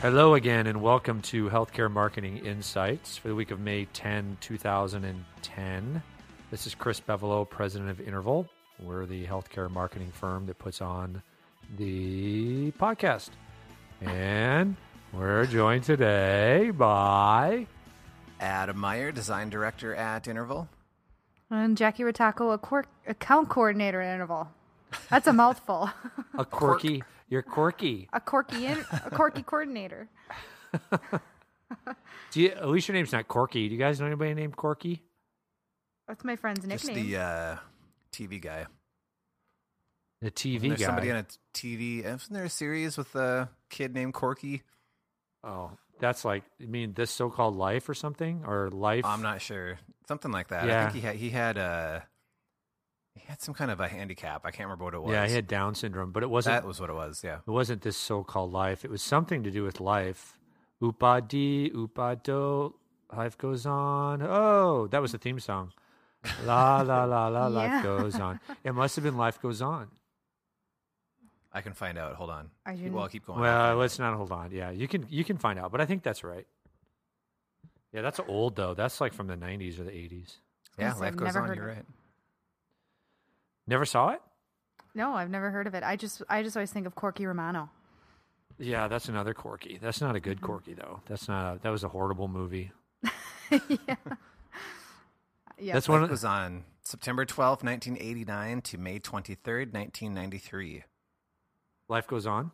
Hello again, and welcome to Healthcare Marketing Insights for the week of May 10, 2010. This is Chris Bevolo, president of Interval. We're the healthcare marketing firm that puts on the podcast. And we're joined today by Adam Meyer, design director at Interval. And Jackie Rataco, a cor- account coordinator at Interval. That's a mouthful. a quirky. You're quirky. a quirky, in- a quirky coordinator. Do you, at least your name's not Corky. Do you guys know anybody named Corky? That's my friend's Just nickname. the uh, TV guy. The TV There's guy. somebody on a TV. Isn't there a series with a kid named Corky? oh, that's like you mean this so-called life or something or life? I'm not sure. Something like that. Yeah. I Yeah. think he had he had a he had some kind of a handicap. I can't remember what it was. Yeah, he had Down syndrome, but it wasn't. that was what it was. Yeah. It wasn't this so-called life. It was something to do with life. Upadi, upado, life goes on. Oh, that was the theme song. La la la la, life goes on. It must have been life goes on. I can find out. Hold on. Are Keep- you- well, keep going. Well, let's not hold on. Yeah, you can you can find out, but I think that's right. Yeah, that's old though. That's like from the '90s or the '80s. Yeah, I've life goes on. You're of it. right. Never saw it. no, I've never heard of it. I just, I just always think of Corky Romano. Yeah, that's another Corky. That's not a good mm-hmm. Corky though. That's not. A, that was a horrible movie. yeah. Yeah. That's one. Life was on September 12th, 1989 to May 23rd, 1993. life goes on.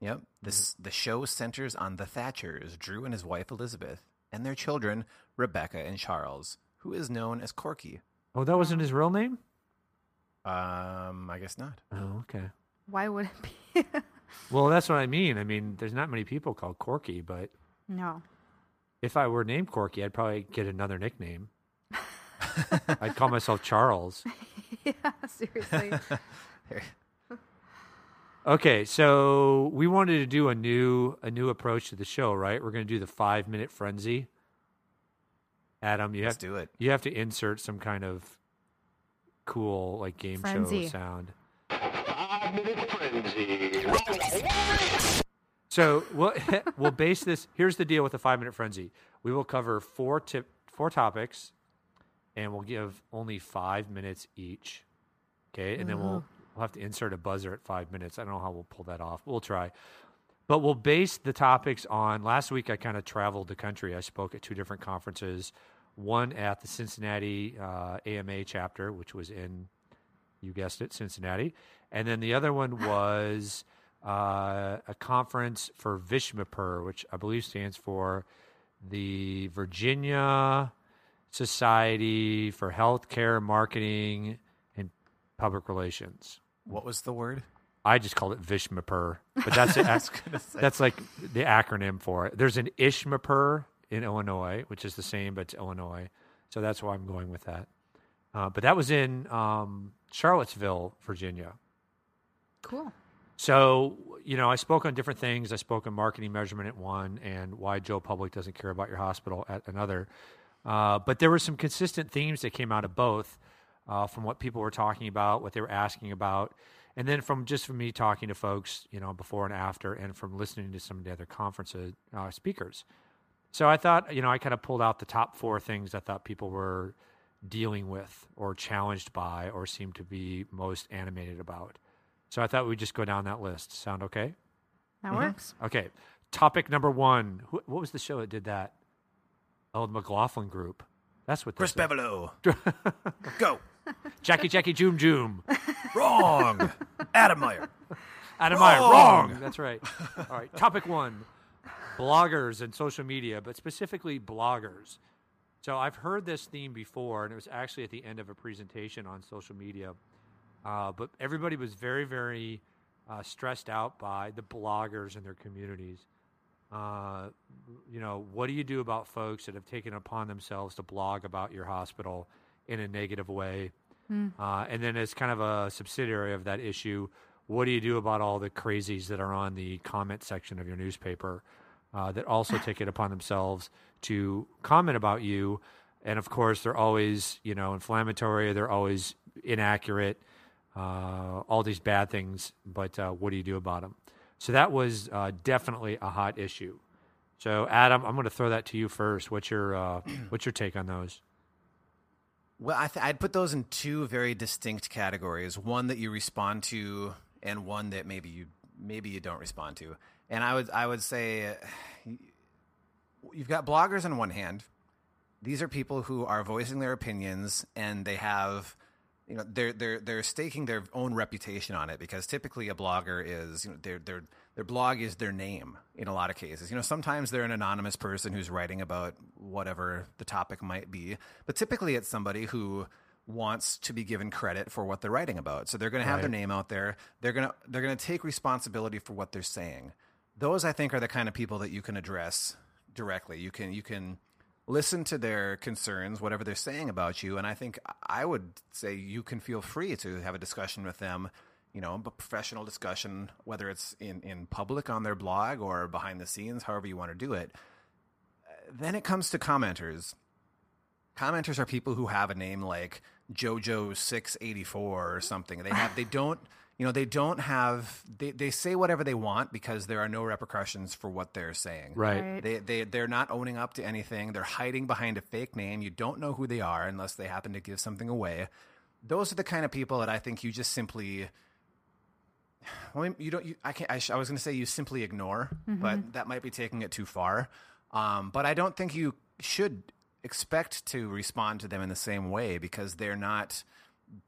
Yep. This the show centers on the Thatchers, Drew and his wife Elizabeth, and their children Rebecca and Charles, who is known as Corky. Oh, that wasn't his real name. Um, I guess not. Oh, okay. Why would it be? Well, that's what I mean. I mean, there's not many people called Corky, but no. if I were named Corky, I'd probably get another nickname. I'd call myself Charles. yeah, seriously. Okay, so we wanted to do a new a new approach to the show, right? We're going to do the five minute frenzy. Adam, you Let's have do it. you have to insert some kind of cool like game Frenzy. show sound. Five minute frenzy. So we'll we'll base this. Here's the deal with the five minute frenzy. We will cover four tip four topics, and we'll give only five minutes each. Okay, and then we'll we'll have to insert a buzzer at five minutes. I don't know how we'll pull that off. We'll try, but we'll base the topics on. Last week I kind of traveled the country. I spoke at two different conferences. One at the Cincinnati uh, AMA chapter, which was in you guessed it, Cincinnati. And then the other one was uh, a conference for Vishmapur, which I believe stands for the Virginia Society for Healthcare Marketing and Public Relations. What was the word? I just called it Vishmapur, but that's that's like the acronym for it. There's an Ishmapur in Illinois, which is the same, but it's Illinois. So that's why I'm going with that. Uh, but that was in um, Charlottesville, Virginia. cool. So, you know, I spoke on different things. I spoke on marketing measurement at one and why Joe Public doesn't care about your hospital at another. Uh, but there were some consistent themes that came out of both uh, from what people were talking about, what they were asking about, and then from just from me talking to folks, you know, before and after, and from listening to some of the other conferences uh, speakers. So I thought, you know, I kind of pulled out the top four things I thought people were dealing with or challenged by or seemed to be most animated about. So I thought we'd just go down that list. Sound okay? That mm-hmm. works. Okay. Topic number one. Who, what was the show that did that? Oh, the McLaughlin Group. That's what Chris this. Bevolo. Go. Jackie Jackie Joom Joom. Wrong. Adam Meyer. Adam Meyer. Wrong. Wrong. That's right. All right. Topic one bloggers and social media, but specifically bloggers. So I've heard this theme before, and it was actually at the end of a presentation on social media. Uh, but everybody was very, very uh, stressed out by the bloggers and their communities. Uh, you know, what do you do about folks that have taken upon themselves to blog about your hospital in a negative way? Uh, and then, as kind of a subsidiary of that issue, what do you do about all the crazies that are on the comment section of your newspaper uh, that also take it upon themselves to comment about you? And of course, they're always, you know, inflammatory. They're always inaccurate. Uh, all these bad things. But uh, what do you do about them? So that was uh, definitely a hot issue. So, Adam, I'm going to throw that to you first. What's your uh, what's your take on those? Well, I th- I'd put those in two very distinct categories. One that you respond to, and one that maybe you maybe you don't respond to. And I would I would say you've got bloggers on one hand. These are people who are voicing their opinions, and they have you know they're they're they're staking their own reputation on it because typically a blogger is you know their their their blog is their name in a lot of cases. You know sometimes they're an anonymous person who's writing about whatever the topic might be, but typically it's somebody who wants to be given credit for what they're writing about. So they're going to have their name out there. They're going to they're going to take responsibility for what they're saying. Those I think are the kind of people that you can address directly. You can you can listen to their concerns, whatever they're saying about you, and I think I would say you can feel free to have a discussion with them. You know, a professional discussion, whether it's in, in public on their blog or behind the scenes, however you want to do it. Then it comes to commenters. Commenters are people who have a name like JoJo684 or something. They have they don't you know they don't have they, they say whatever they want because there are no repercussions for what they're saying. Right. Right. They they they're not owning up to anything. They're hiding behind a fake name. You don't know who they are unless they happen to give something away. Those are the kind of people that I think you just simply well, you don't. You, I can't. I, sh- I was going to say you simply ignore, but that might be taking it too far. Um, but I don't think you should expect to respond to them in the same way because they're not.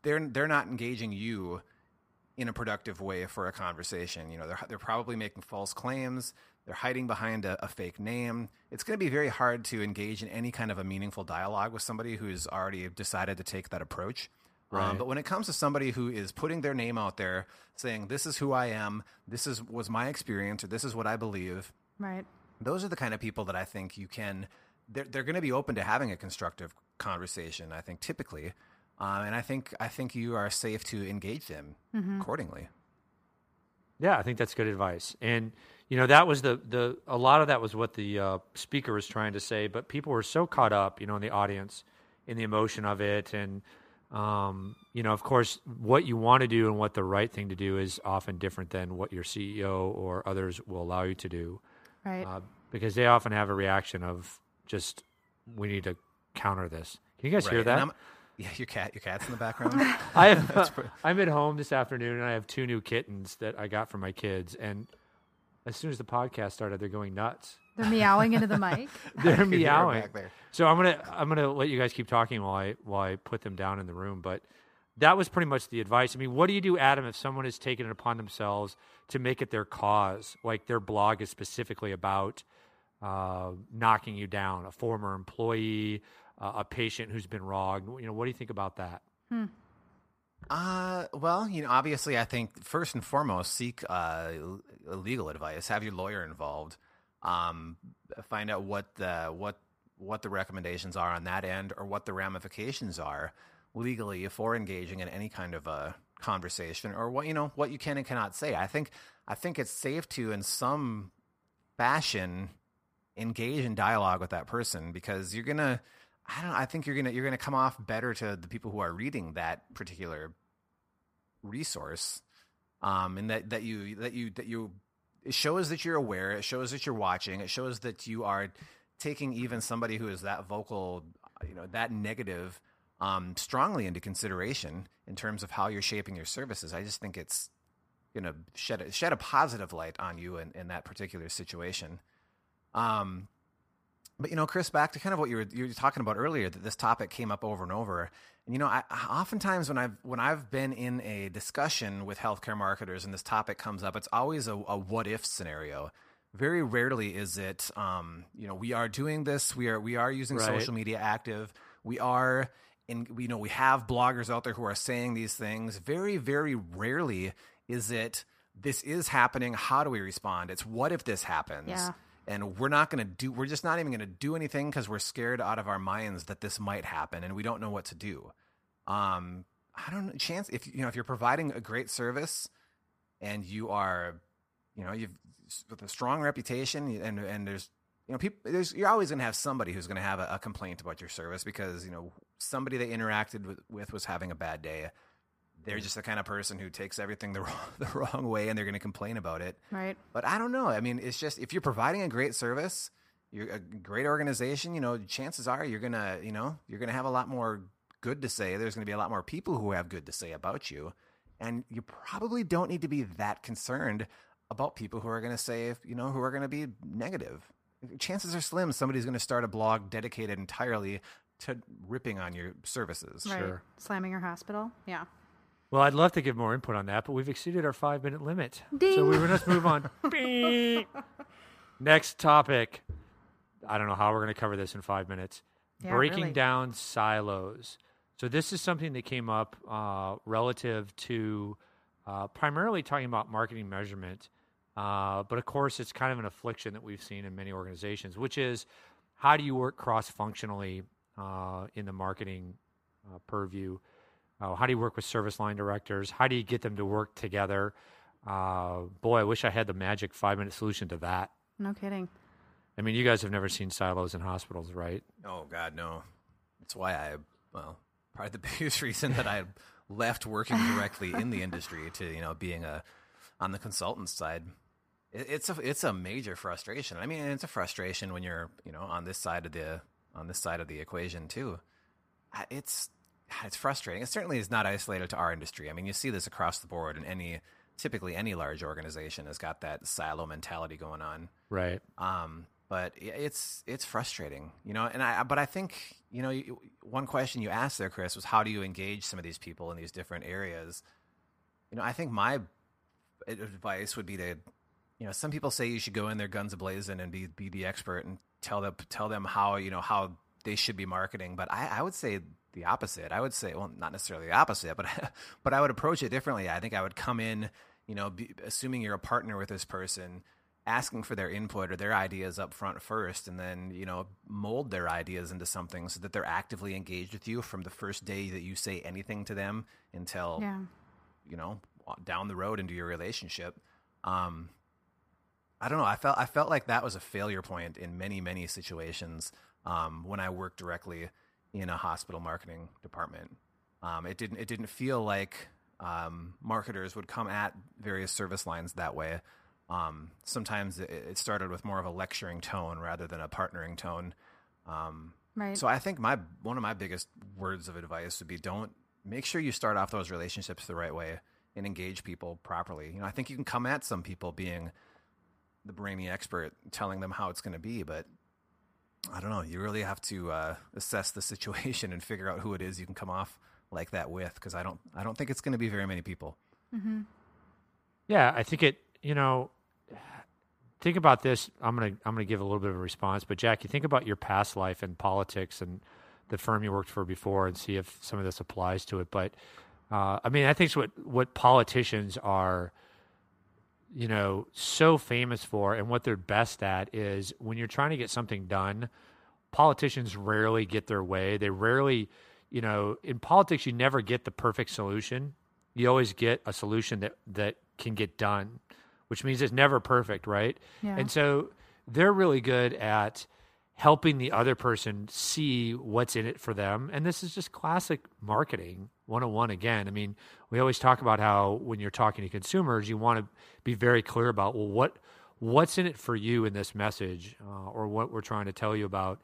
They're they're not engaging you in a productive way for a conversation. You know, they're they're probably making false claims. They're hiding behind a, a fake name. It's going to be very hard to engage in any kind of a meaningful dialogue with somebody who's already decided to take that approach. Right. Um, but when it comes to somebody who is putting their name out there, saying this is who I am, this is was my experience, or this is what I believe, Right. those are the kind of people that I think you can. They're, they're going to be open to having a constructive conversation. I think typically, um, and I think I think you are safe to engage them accordingly. Yeah, I think that's good advice. And you know, that was the the a lot of that was what the uh, speaker was trying to say, but people were so caught up, you know, in the audience, in the emotion of it, and um, you know, of course, what you want to do and what the right thing to do is often different than what your CEO or others will allow you to do, Right. uh, because they often have a reaction of just we need to counter this. Can you guys hear Right. that? And I'm- yeah, your cat, your cat's in the background. I have. I'm at home this afternoon, and I have two new kittens that I got from my kids. And as soon as the podcast started, they're going nuts. They're meowing into the mic. They're can hear 'em meowing. back there. So I'm gonna I'm gonna let you guys keep talking while I while I put them down in the room. But that was pretty much the advice. I mean, what do you do, Adam, if someone has taken it upon themselves to make it their cause, like their blog is specifically about uh, knocking you down, a former employee, uh, a patient who's been wronged? You know, what do you think about that? Uh, well, you know, obviously, I think first and foremost, seek uh, legal advice. Have your lawyer involved. Um, find out what the what what the recommendations are on that end, or what the ramifications are legally for engaging in any kind of a conversation, or what you know what you can and cannot say. I think I think it's safe to, in some fashion, engage in dialogue with that person because you're gonna. I don't. I think you're gonna you're gonna come off better to the people who are reading that particular resource, um, and that that you that you that you it shows that you're aware. It shows that you're watching. It shows that you are taking even somebody who is that vocal, you know, that negative, um, strongly into consideration in terms of how you're shaping your services. I just think it's gonna shed a, shed a positive light on you in, in that particular situation. Um, but you know, Chris, back to kind of what you were you were talking about earlier, that this topic came up over and over. And you know, I, oftentimes when I've when I've been in a discussion with healthcare marketers and this topic comes up, it's always a, a what if scenario. Very rarely is it, um, you know, we are doing this, we are we are using Right. social media active, we are in, you know, we have bloggers out there who are saying these things. Very very rarely is it this is happening. How do we respond? It's what if this happens? Yeah. And we're not going to do we're just not even going to do anything because we're scared out of our minds that this might happen and we don't know what to do. Um i don't chance if you know if you're providing a great service and you are you know you've with a strong reputation and and there's you know people there's you're always going to have somebody who's going to have a, a complaint about your service because you know somebody they interacted with, with was having a bad day they're mm. just the kind of person who takes everything the wrong, the wrong way and they're going to complain about it Right. but I don't know. I mean, it's just if you're providing a great service you're a great organization, you know, chances are you're gonna, you know, you're gonna have a lot more good to say. There's gonna be a lot more people who have good to say about you, and you probably don't need to be that concerned about people who are gonna say, you know, who are gonna be negative. Chances are slim somebody's gonna start a blog dedicated entirely to ripping on your services. Right. Sure. Slamming your hospital. Yeah. Well, I'd love to give more input on that, but we've exceeded our five minute limit. So Ding. we must move on. Beep. Next topic. I don't know how we're going to cover this in five minutes. Yeah, Breaking really. down silos. So this is something that came up uh, relative to uh, primarily talking about marketing measurement. Uh, but of course, it's kind of an affliction that we've seen in many organizations, which is how do you work cross functionally uh, in the marketing uh, purview? Uh, how do you work with service line directors? How do you get them to work together? Uh, boy, I wish I had the magic five minute solution to that. No kidding. I mean, you guys have never seen silos in hospitals, right? Oh God, no. That's why I well, probably the biggest reason that I left working directly in the industry to you know being a on the consultant side. It, it's a it's a major frustration. I mean, it's a frustration when you're you know on this side of the on this side of the equation too. It's it's frustrating. It certainly is not isolated to our industry. I mean, you see this across the board, and any typically any large organization has got that silo mentality going on. Right. Um, but it's it's frustrating, you know. And I but I think you know you, one question you asked there, Chris, was how do you engage some of these people in these different areas? You know, I think my advice would be to, you know, some people say you should go in there guns ablazing and be be the expert and tell them tell them how you know how they should be marketing. But I, I would say the opposite. I would say, well, not necessarily the opposite, but but I would approach it differently. I think I would come in, you know, be, assuming you're a partner with this person, asking for their input or their ideas up front first, and then you know mold their ideas into something so that they're actively engaged with you from the first day that you say anything to them until Yeah. you know down the road into your relationship. Um, I don't know. I felt I felt like that was a failure point in many many situations um, when I worked directly in a hospital marketing department. Um, it didn't it didn't feel like um, marketers would come at various service lines that way. Um, sometimes it, it started with more of a lecturing tone rather than a partnering tone. Um, Right. so I think my one of my biggest words of advice would be don't make sure you start off those relationships the right way and engage people properly. You know, I think you can come at some people being the brainy expert, telling them how it's going to be, but I don't know. You really have to uh, assess the situation and figure out who it is you can come off like that with, because I don't, I don't think it's going to be very many people. Yeah, I think it. You know, think about this. I'm gonna I'm gonna give a little bit of a response, but Jackie, think about your past life and politics and the firm you worked for before, and see if some of this applies to it. But uh, I mean, I think it's what what politicians are. You know, so famous for, and what they're best at is when you're trying to get something done. Politicians rarely get their way. They rarely, you know, in politics, you never get the perfect solution. You always get a solution that that can get done, which means it's never perfect, right? Yeah. And so they're really good at helping the other person see what's in it for them. And this is just classic marketing 101 again. I mean, we always talk about how when you're talking to consumers, you want to be very clear about, well, what what's in it for you in this message uh, or what we're trying to tell you about.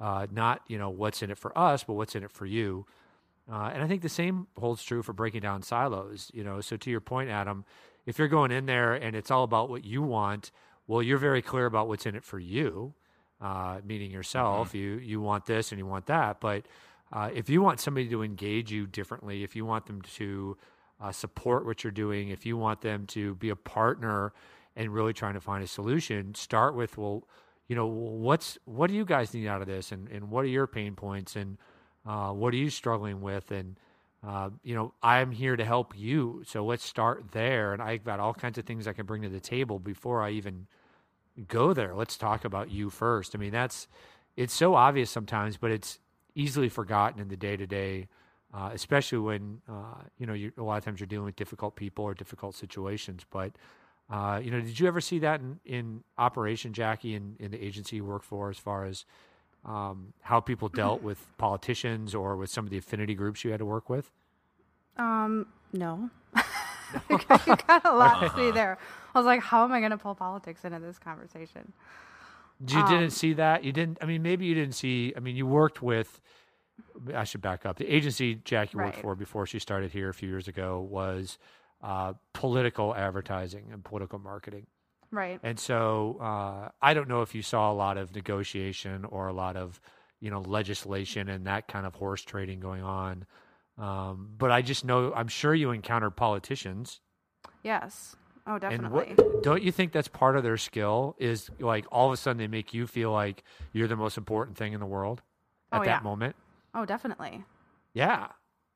Uh, not, you know, what's in it for us, but what's in it for you. Uh, and I think the same holds true for breaking down silos. You know, so to your point, Adam, if you're going in there and it's all about what you want, well, you're very clear about what's in it for you, uh, meaning yourself. You you want this and you want that. But uh, if you want somebody to engage you differently, if you want them to uh, support what you're doing, if you want them to be a partner and really trying to find a solution, start with well, you know, what's what do you guys need out of this, and and what are your pain points, and uh, what are you struggling with, and uh, you know, I'm here to help you. So let's start there. And I've got all kinds of things I can bring to the table before I even go there. Let's talk about you first. I mean, that's it's so obvious sometimes, but it's easily forgotten in the day to day, especially when uh, you know you, a lot of times you're dealing with difficult people or difficult situations. But uh, you know, did you ever see that in, in operation, Jackie, in, in the agency you work for, as far as um, how people dealt with politicians or with some of the affinity groups you had to work with? Um, no. you kind of lost me there. I was like, how am I going to pull politics into this conversation? You Um, didn't see that. You didn't. I mean, maybe you didn't see. I mean, you worked with. I should back up. The agency Jackie worked for before she started here a few years ago was uh, political advertising and political marketing. Right. And so uh, I don't know if you saw a lot of negotiation or a lot of you know legislation and that kind of horse trading going on. Um, but I just know I'm sure you encountered politicians Yes. Oh, and definitely. what don't you think that's part of their skill? Is like all of a sudden they make you feel like you're the most important thing in the world at Oh, that yeah. moment. Oh, definitely. Yeah,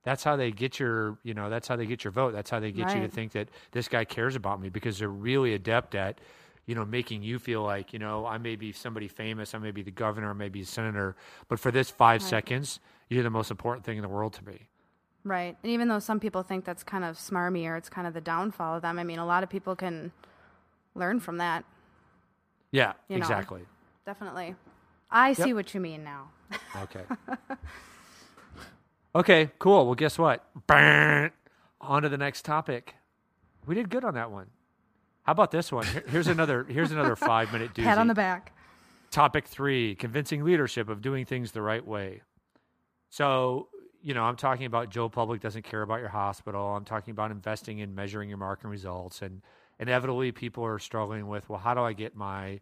that's how they get your you know that's how they get your vote. That's how they get you to think that this guy cares about me because they're really adept at you know making you feel like you know I may be somebody famous, I may be the governor, I may be a senator, but for this five Right. seconds, you're the most important thing in the world to me. Right. And even though some people think that's kind of smarmy or it's kind of the downfall of them, I mean, a lot of people can learn from that. Yeah, You know. exactly. Definitely. I see Yep. what you mean now. Okay. okay, cool. Well, guess what? Burn. On to the next topic. We did good on that one. How about this one? Here's another. Here's another five minute doozy. Pat on the back. Topic three: convincing leadership of doing things the right way. So, you know, I'm talking about Joe Public doesn't care about your hospital. I'm talking about investing in measuring your marketing results, and inevitably, people are struggling with, well, how do I get my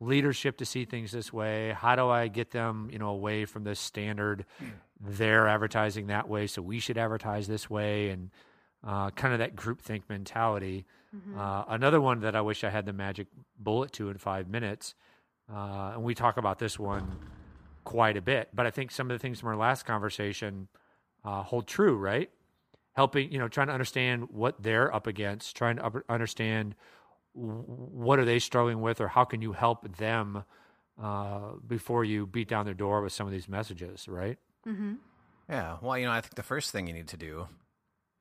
leadership to see things this way? How do I get them, you know, away from this standard? They're advertising that way, so we should advertise this way, and uh, kind of that groupthink mentality. Uh, another one that I wish I had the magic bullet to in five minutes, uh, and we talk about this one quite a bit. But I think some of the things from our last conversation uh, hold true, right? Helping, you know, trying to understand what they're up against, trying to understand what are they struggling with, or how can you help them uh, before you beat down their door with some of these messages, right? Mm-hmm. Yeah. Well, you know, I think the first thing you need to do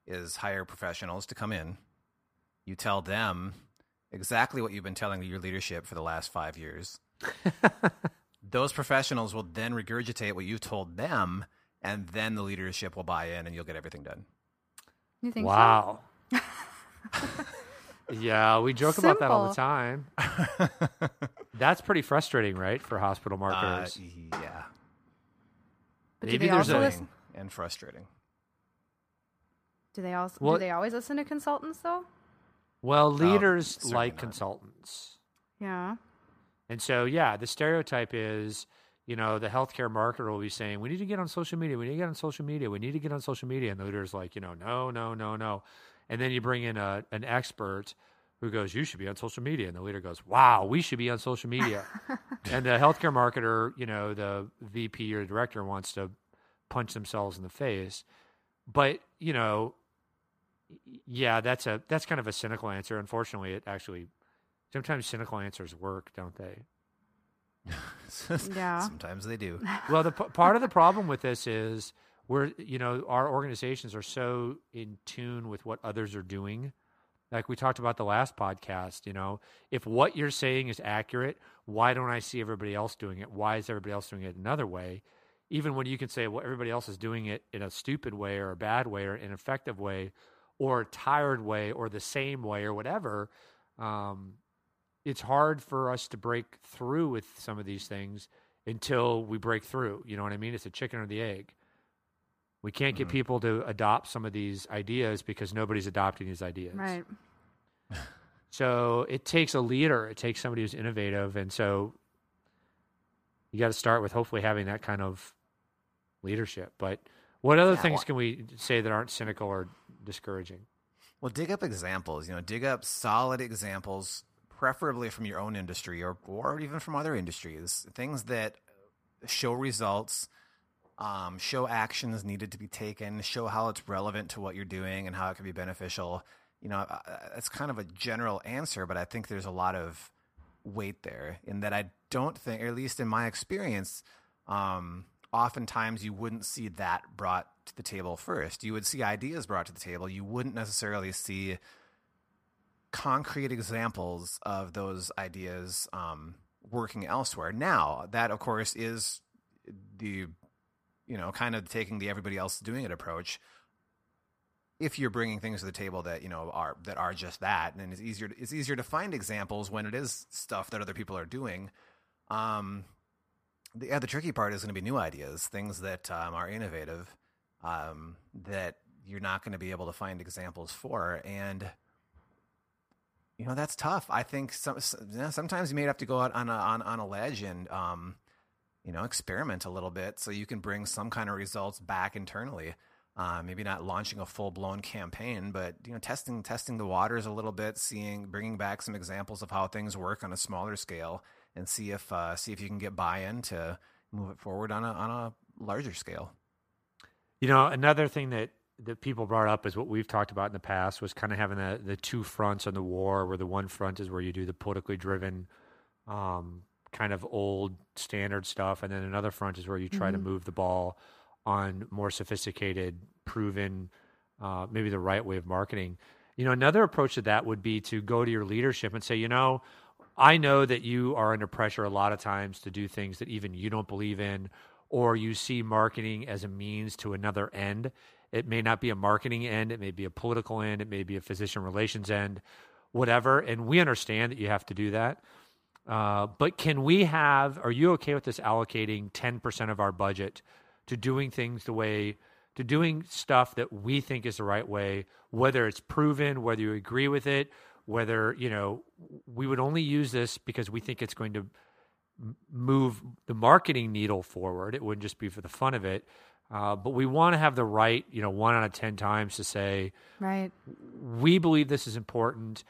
is hire professionals to come in. You tell them exactly what you've been telling your leadership for the last five years. Those professionals will then regurgitate what you told them, and then the leadership will buy in and you'll get everything done. You think wow. yeah, we joke about that all the time. That's pretty frustrating, right, for hospital Uh, marketers? yeah. so? But maybe they there's also a- listen? And frustrating. Do they also Well- do they always listen to consultants though? well, leaders certainly like not. consultants. Yeah. And so, yeah, the stereotype is, you know, the healthcare marketer will be saying, we need to get on social media. We need to get on social media. We need to get on social media. And the leader's like, you know, no, no, no, no. And then you bring in a, an expert who goes, you should be on social media. And the leader goes, wow, we should be on social media. and the healthcare marketer, you know, the VP or director wants to punch themselves in the face. But, you know, yeah, that's a that's kind of a cynical answer. Unfortunately, it actually sometimes cynical answers work, don't they? Yeah. Sometimes they do. well, the p- part of the problem with this is we're you know our organizations are so in tune with what others are doing. Like we talked about the last podcast, you know, if what you're saying is accurate, why don't I see everybody else doing it? Why is everybody else doing it another way? Even when you can say, well, everybody else is doing it in a stupid way or a bad way or an ineffective way or a tired way or the same way or whatever, um, it's hard for us to break through with some of these things until we break through. You know what I mean? It's a chicken or the egg. We can't get Mhm. people to adopt some of these ideas because nobody's adopting these ideas. Right. So it takes a leader, it takes somebody who's innovative. And so you got to start with hopefully having that kind of leadership. But what other Yeah, things well- can we say that aren't cynical or discouraging? Well, dig up examples. You know, dig up solid examples, preferably from your own industry or or even from other industries. Things that show results, um, show actions needed to be taken, show how it's relevant to what you're doing and how it can be beneficial. You know, it's kind of a general answer, but I think there's a lot of weight there in that I don't think, or at least in my experience, um, oftentimes you wouldn't see that brought to the table first. You would see ideas brought to the table. You wouldn't necessarily see concrete examples of those ideas um, working elsewhere. Now, that of course is the you know kind of taking the everybody else doing it approach. If you're bringing things to the table that you know are that are just that, and it's easier it's easier to find examples when it is stuff that other people are doing. Um, the, yeah, the tricky part is going to be new ideas, things that um, are innovative, um, that you're not going to be able to find examples for, and you know that's tough. I think some, sometimes you may have to go out on a on, on a ledge and um, you know experiment a little bit so you can bring some kind of results back internally. Uh, maybe not launching a full blown campaign, but you know testing testing the waters a little bit, seeing bringing back some examples of how things work on a smaller scale, and see if uh, see if you can get buy in to move it forward on a on a larger scale. You know, another thing that that people brought up is what we've talked about in the past was kind of having the the two fronts on the war, where the one front is where you do the politically driven, um, kind of old standard stuff, and then another front is where you try mm-hmm. to move the ball on more sophisticated, proven, uh, maybe the right way of marketing. You know, another approach to that would be to go to your leadership and say, you know, I know that you are under pressure a lot of times to do things that even you don't believe in, or you see marketing as a means to another end. It may not be a marketing end, it may be a political end, it may be a physician relations end, whatever. And we understand that you have to do that. Uh, but can we have, are you okay with us allocating 10% of our budget to doing things the way, to doing stuff that we think is the right way, whether it's proven, whether you agree with it, whether you know we would only use this because we think it's going to move the marketing needle forward. It wouldn't just be for the fun of it. Uh, but we want to have the right, you know, one out of ten times to say, right, we believe this is important.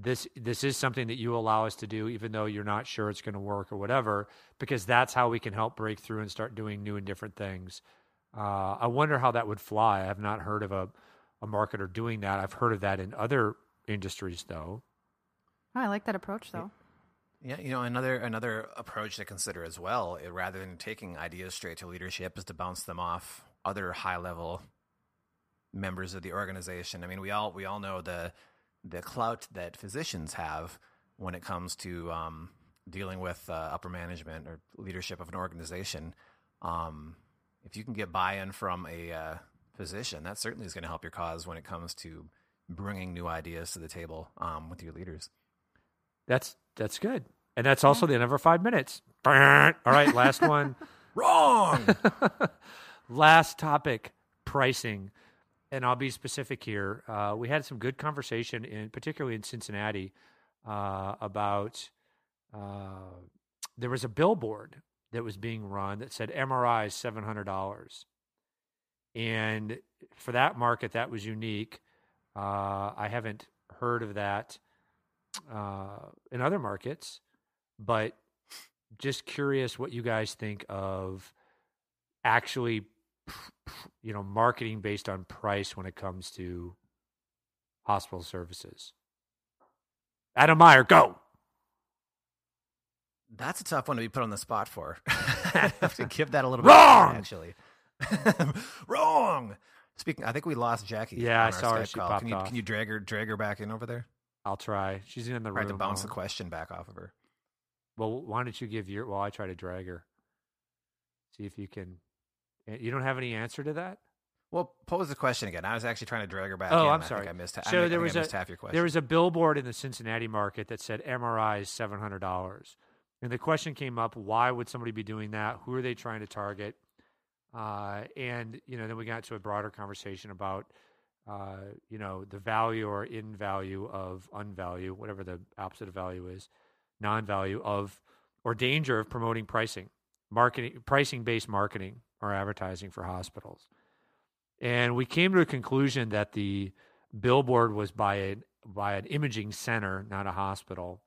This this is something that you allow us to do, even though you're not sure it's going to work or whatever, because that's how we can help break through and start doing new and different things. Uh, I wonder how that would fly. I have not heard of a a marketer doing that. I've heard of that in other industries, though. Oh, I like that approach, though. Yeah, you know, another another approach to consider as well, eh, rather than taking ideas straight to leadership, is to bounce them off other high level members of the organization. I mean, we all we all know the the clout that physicians have when it comes to um, dealing with uh, upper management or leadership of an organization. Um, if you can get buy in from a uh, physician, that certainly is going to help your cause when it comes to bringing new ideas to the table um, with your leaders. That's that's good, and that's also the end of our five minutes. All right, last one. Wrong. last topic: pricing, and I'll be specific here. Uh, we had some good conversation in, particularly in Cincinnati, uh, about uh, there was a billboard that was being run that said MRI is seven hundred dollars, and for that market, that was unique. Uh, I haven't heard of that uh, in other markets, but just curious what you guys think of actually, you know, marketing based on price when it comes to hospital services. Adam Meyer, go. That's a tough one to be put on the spot for. I have to give that a little bit wrong. actually. wrong. Speaking, I think we lost Jackie. Yeah, I saw her. She can you, off. Can you drag her drag her back in over there? I'll try. She's in the room. to bounce the question back off of her. Well, why don't you give your? Well, I try to drag her. See if you can. eh, You don't have any answer to that. Well, pose the question again. I was actually trying to drag her back. Oh, in. I'm I sorry. Think I missed. So I there think was I a- missed half your question. There was a billboard in the Cincinnati market that said MRI is seven hundred dollars, and the question came up: Why would somebody be doing that? Who are they trying to target? Uh, and you know, then we got to a broader conversation about uh, you know the value or in value of unvalue, whatever the opposite of value is, non-value of or danger of promoting pricing, marketing, pricing based marketing or advertising for hospitals. And we came to a conclusion that the billboard was by a by an imaging center, not a hospital.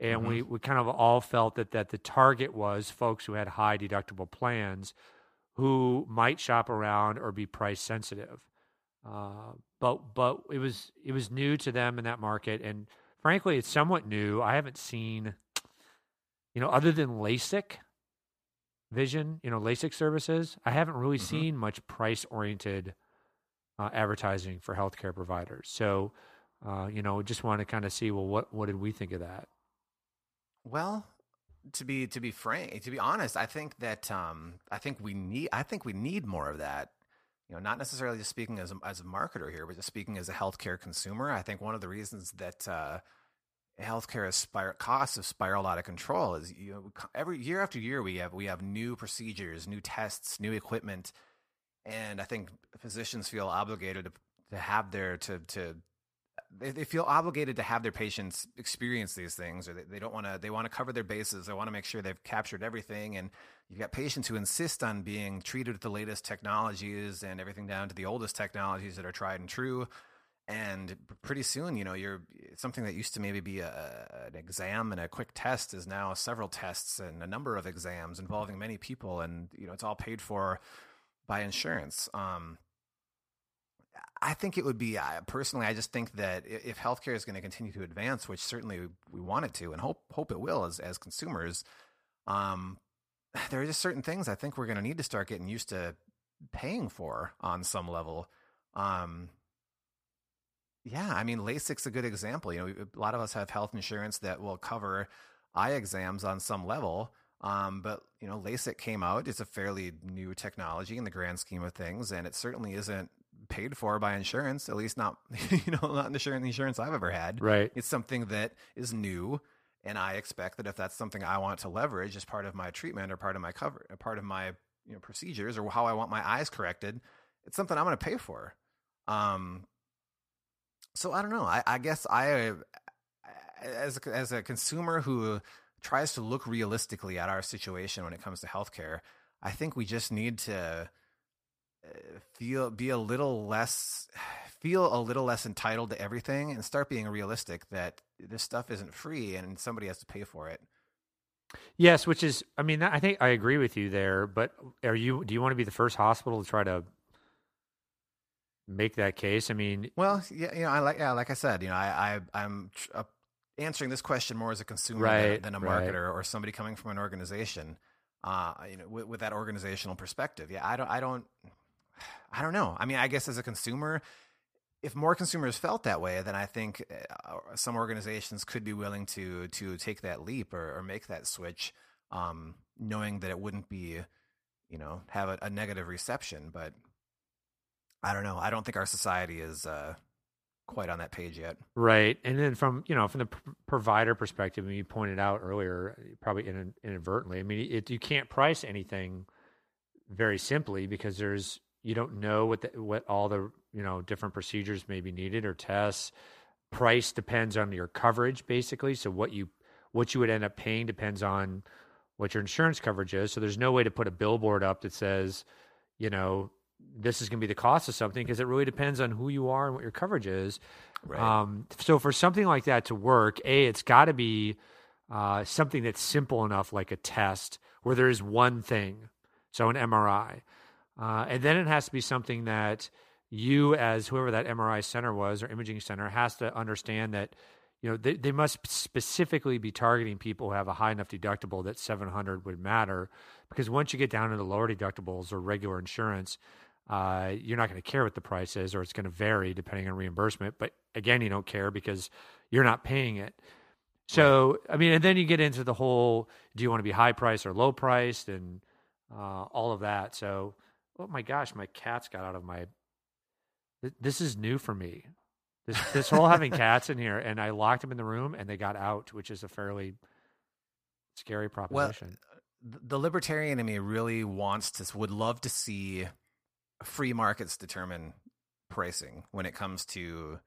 And we, we kind of all felt that that the target was folks who had high deductible plans who might shop around or be price sensitive. Uh, but but it was it was new to them in that market, and frankly, it's somewhat new. I haven't seen, you know, other than LASIK vision, you know, LASIK services. I haven't really Mhm. seen much price oriented uh, advertising for healthcare providers. So, uh, you know, just want to kind of see well, what what did we think of that? Well, to be to be frank, to be honest, I think that um, I think we need I think we need more of that. You know, not necessarily just speaking as a, as a marketer here, but just speaking as a healthcare consumer. I think one of the reasons that uh, healthcare spir- costs have spiraled out of control. Is you know every year after year we have we have new procedures, new tests, new equipment, and I think physicians feel obligated to to have their to to they, they feel obligated to have their patients experience these things or they, they don't want to they want to cover their bases they want to make sure they've captured everything and you've got patients who insist on being treated with the latest technologies and everything down to the oldest technologies that are tried and true and pretty soon you know you're something that used to maybe be a, an exam and a quick test is now several tests and a number of exams involving many people and you know it's all paid for by insurance um, I think it would be uh, personally. I just think that if healthcare is going to continue to advance, which certainly we want it to, and hope hope it will as as consumers, um, there are just certain things I think we're going to need to start getting used to paying for on some level. Um, yeah, I mean, LASIK's a good example. You know, a lot of us have health insurance that will cover eye exams on some level. Um, but you know, LASIK came out. It's a fairly new technology in the grand scheme of things, and it certainly isn't paid for by insurance. At least not, you know, not insurance insurance I've ever had. Right. It's something that is new, and I expect that if that's something I want to leverage as part of my treatment or part of my cover, uh, part of my you know procedures or how I want my eyes corrected, it's something I'm going to pay for. Um. So I don't know. I, I guess I, uh, as as a consumer who tries to look realistically at our situation when it comes to healthcare, I think we just need to uh, feel be a little less feel a little less entitled to everything and start being realistic that this stuff isn't free and somebody has to pay for it. Yes, which is I mean I think I agree with you there, but are you do you want to be the first hospital to try to make that case? I mean, well, yeah, you know, I like yeah, like I said, you know, I, I I'm uh, answering this question more as a consumer right, than, than, a marketer right. or somebody coming from an organization. Uh, you know, with, with that organizational perspective. Yeah, I don't I don't I don't know. I mean, I guess as a consumer, if more consumers felt that way, then I think uh, some organizations could be willing to to take that leap or, or make that switch, um, knowing that it wouldn't be, you know, have a, a, negative reception. But I don't know. I don't think our society is uh, quite on that page yet. Right, and then from you know from the p- provider perspective, I mean, you pointed out earlier, probably inadvertently. I mean, it, you can't price anything very simply because there's you don't know what the, what all the you know different procedures may be needed or tests. Price depends on your coverage, basically. So what you what you would end up paying depends on what your insurance coverage is. So there's no way to put a billboard up that says, you know, this is going to be the cost of something because it really depends on who you are and what your coverage is. Right. Um, so for something like that to work, a it's got to be uh, something that's simple enough, like a test where there is one thing. So an MRI. Uh, and then it has to be something that you, as whoever that MRI center was or imaging center, has to understand that you know they, they must specifically be targeting people who have a high enough deductible that 700 would matter because once you get down to the lower deductibles or regular insurance uh, you're not going to care what the price is or it's going to vary depending on reimbursement. But again you don't care because you're not paying it. So i mean and then you get into the whole do you want to be high price or low priced and uh, all of that. So oh my gosh, my cats got out of my. This is new for me. This this whole having cats in here, and I locked them in the room, and they got out, which is a fairly scary proposition. Well, the libertarian in me really wants to, would love to see free markets determine pricing when it comes to,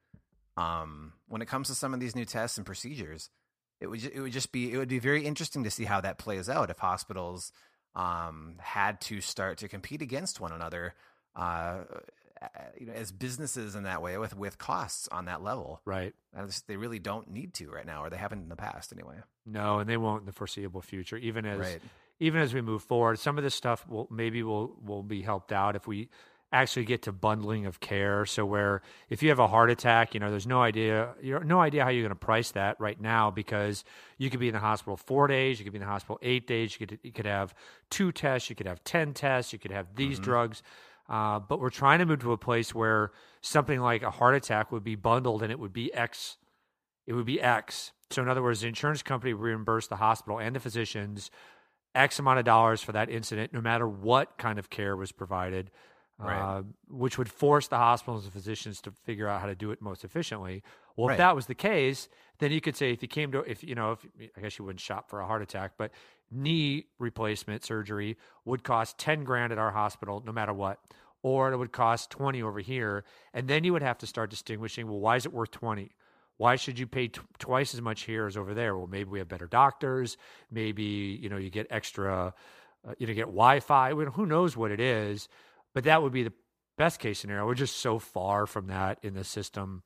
um, when it comes to some of these new tests and procedures. It would it would just be it would be very interesting to see how that plays out if hospitals um, had to start to compete against one another, uh, you know, as businesses in that way with with costs on that level. Right. Just, they really don't need to right now, or they haven't in the past anyway. No, and they won't in the foreseeable future. Even as right. even as we move forward, some of this stuff will maybe will will be helped out if we actually get to bundling of care. So where if you have a heart attack, you know, there's no idea, you no idea how you're going to price that right now because you could be in the hospital four days, you could be in the hospital eight days, you could you could have two tests, you could have ten tests, you could have these mm-hmm. drugs. Uh, but we're trying to move to a place where something like a heart attack would be bundled and it would be X. It would be X. So in other words, the insurance company reimbursed the hospital and the physicians X amount of dollars for that incident, no matter what kind of care was provided Right. uh, which would force the hospitals and physicians to figure out how to do it most efficiently. Well, Right. if that was the case, then you could say if you came to, if you know, if I guess you wouldn't shop for a heart attack, but knee replacement surgery would cost 10 grand at our hospital, no matter what, or it would cost 20 over here. And then you would have to start distinguishing, well, why is it worth 20? Why should you pay t- twice as much here as over there? Well, maybe we have better doctors. Maybe, you know, you get extra, uh, you know, get Wi-Fi. I mean, who knows what it is, but that would be the best case scenario. We're just so far from that in the system.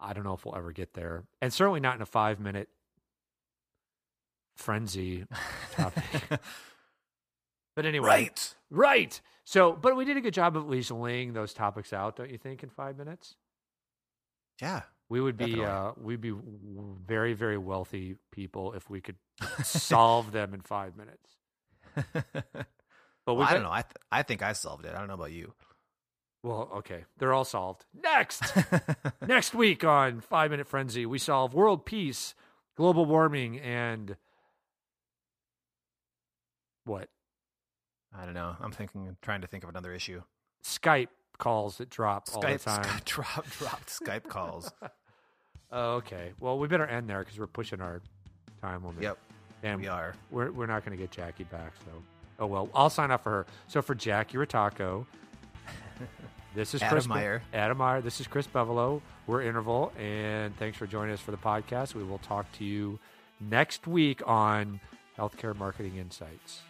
I don't know if we'll ever get there. And certainly not in a five minute frenzy topic. but anyway. right. Right. So, but we did a good job of at least laying those topics out, don't you think, in five minutes? Yeah. We would be, uh, we'd be very, very wealthy people if we could solve them in five minutes. But well, I don't know. I th- I think I solved it. I don't know about you. Well, okay, they're all solved. Next, next week on Five Minute Frenzy, we solve world peace, global warming, and what I don't know. I'm thinking, trying to think of another issue. Skype calls that drop all the time. Skype drop, dropped Skype calls. Oh, okay, well, we better end there because we're pushing our time limit. Yep, and we are. We're we're not going to get Jackie back, so oh well. I'll sign up for her. So for Jackie Rataco, this is Adam Chris Meyer. Adam Meyer. This is Chris Bevolo. We're Interval, and thanks for joining us for the podcast. We will talk to you next week on Healthcare Marketing Insights.